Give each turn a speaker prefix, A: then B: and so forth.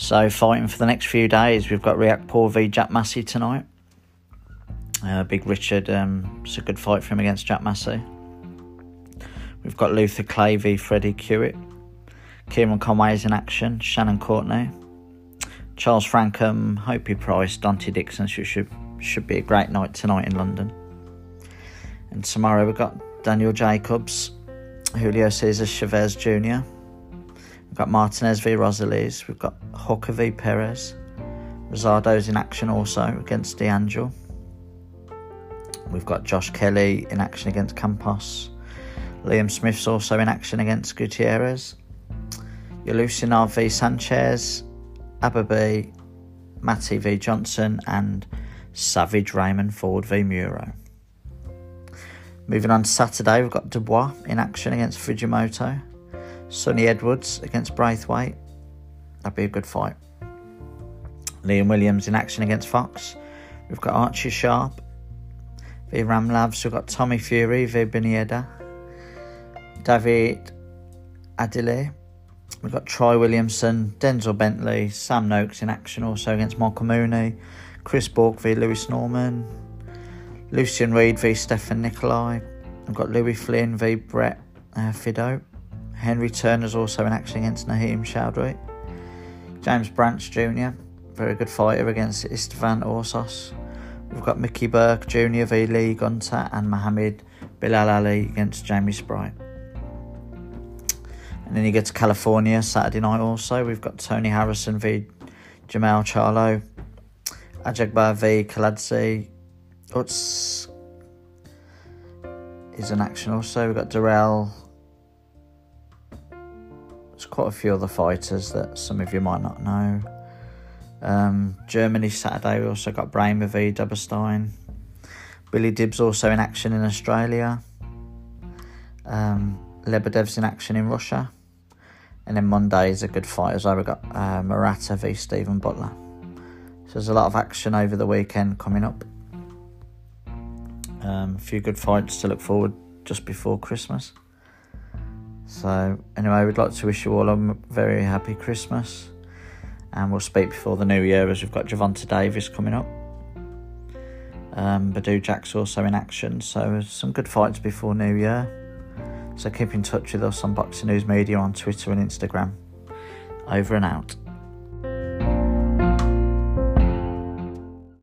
A: So, fighting for the next few days, we've got Riakporhe v Jack Massey tonight. Uh, Big Richard, um, it's a good fight for him against Jack Massey. We've got Luther Clay v Freddie Kiewitt. Kieran Conway is in action. Shannon Courtenay. Charles Frankham, Hopey Price, Dante Dixon. So should should be a great night tonight in London. And tomorrow we've got Daniel Jacobs, Julio Cesar Chavez Jr. We've got Martinez v Rosales. We've got Hooker v Perez. Rosado's in action also against DeAngel. We've got Josh Kelly in action against Campos. Liam Smith's also in action against Gutierrez. Yeleussinov v Sanchez. Ababi, Matty v Johnson, and Savage Raymond Ford v Muro. Moving on to Saturday, we've got Dubois in action against Fujimoto. Sunny Edwards against Braithwaite. That'd be a good fight. Liam Williams in action against Fox. We've got Archie Sharp v Ramlavs. We've got Tommy Fury v Binienda. David Adeleye. We've got Troy Williamson, Denzel Bentley, Sam Noakes in action also against Michael Mooney. Chris Bourke v Lewis Norman. Lucian Reed v Stefan Nikolai. We've got Louis Flynn v Brett uh, Fido. Henry Turner's also in action against Naheem Chowdhury. James Branch Jr., very good fighter against Istvan Orsos. We've got Mickey Burke Jr. v Lee Gunter and Mohammed Bilal Ali against Jamie Sprite. And then you get to California Saturday night also. We've got Tony Harrison v Jermell Charlo. Ajagba v Kiladze. Utz is in action also. We've got Darrell quite a few other fighters that some of you might not know. Um, Germany Saturday, we also got Bramer v Duberstein. Billy Dib's also in action in Australia. Um, Lebedev's in action in Russia. And then Monday is a good fight as well. We've got uh, v Stephen Butler. So there's a lot of action over the weekend coming up. Um, a few good fights to look forward just before Christmas. So, anyway, we'd like to wish you all a very happy Christmas. And we'll speak before the new year as we've got Gervonta Davis coming up. Um, Badou Jack's also in action, so some good fights before New Year. So keep in touch with us on Boxing News Media on Twitter and Instagram. Over and out.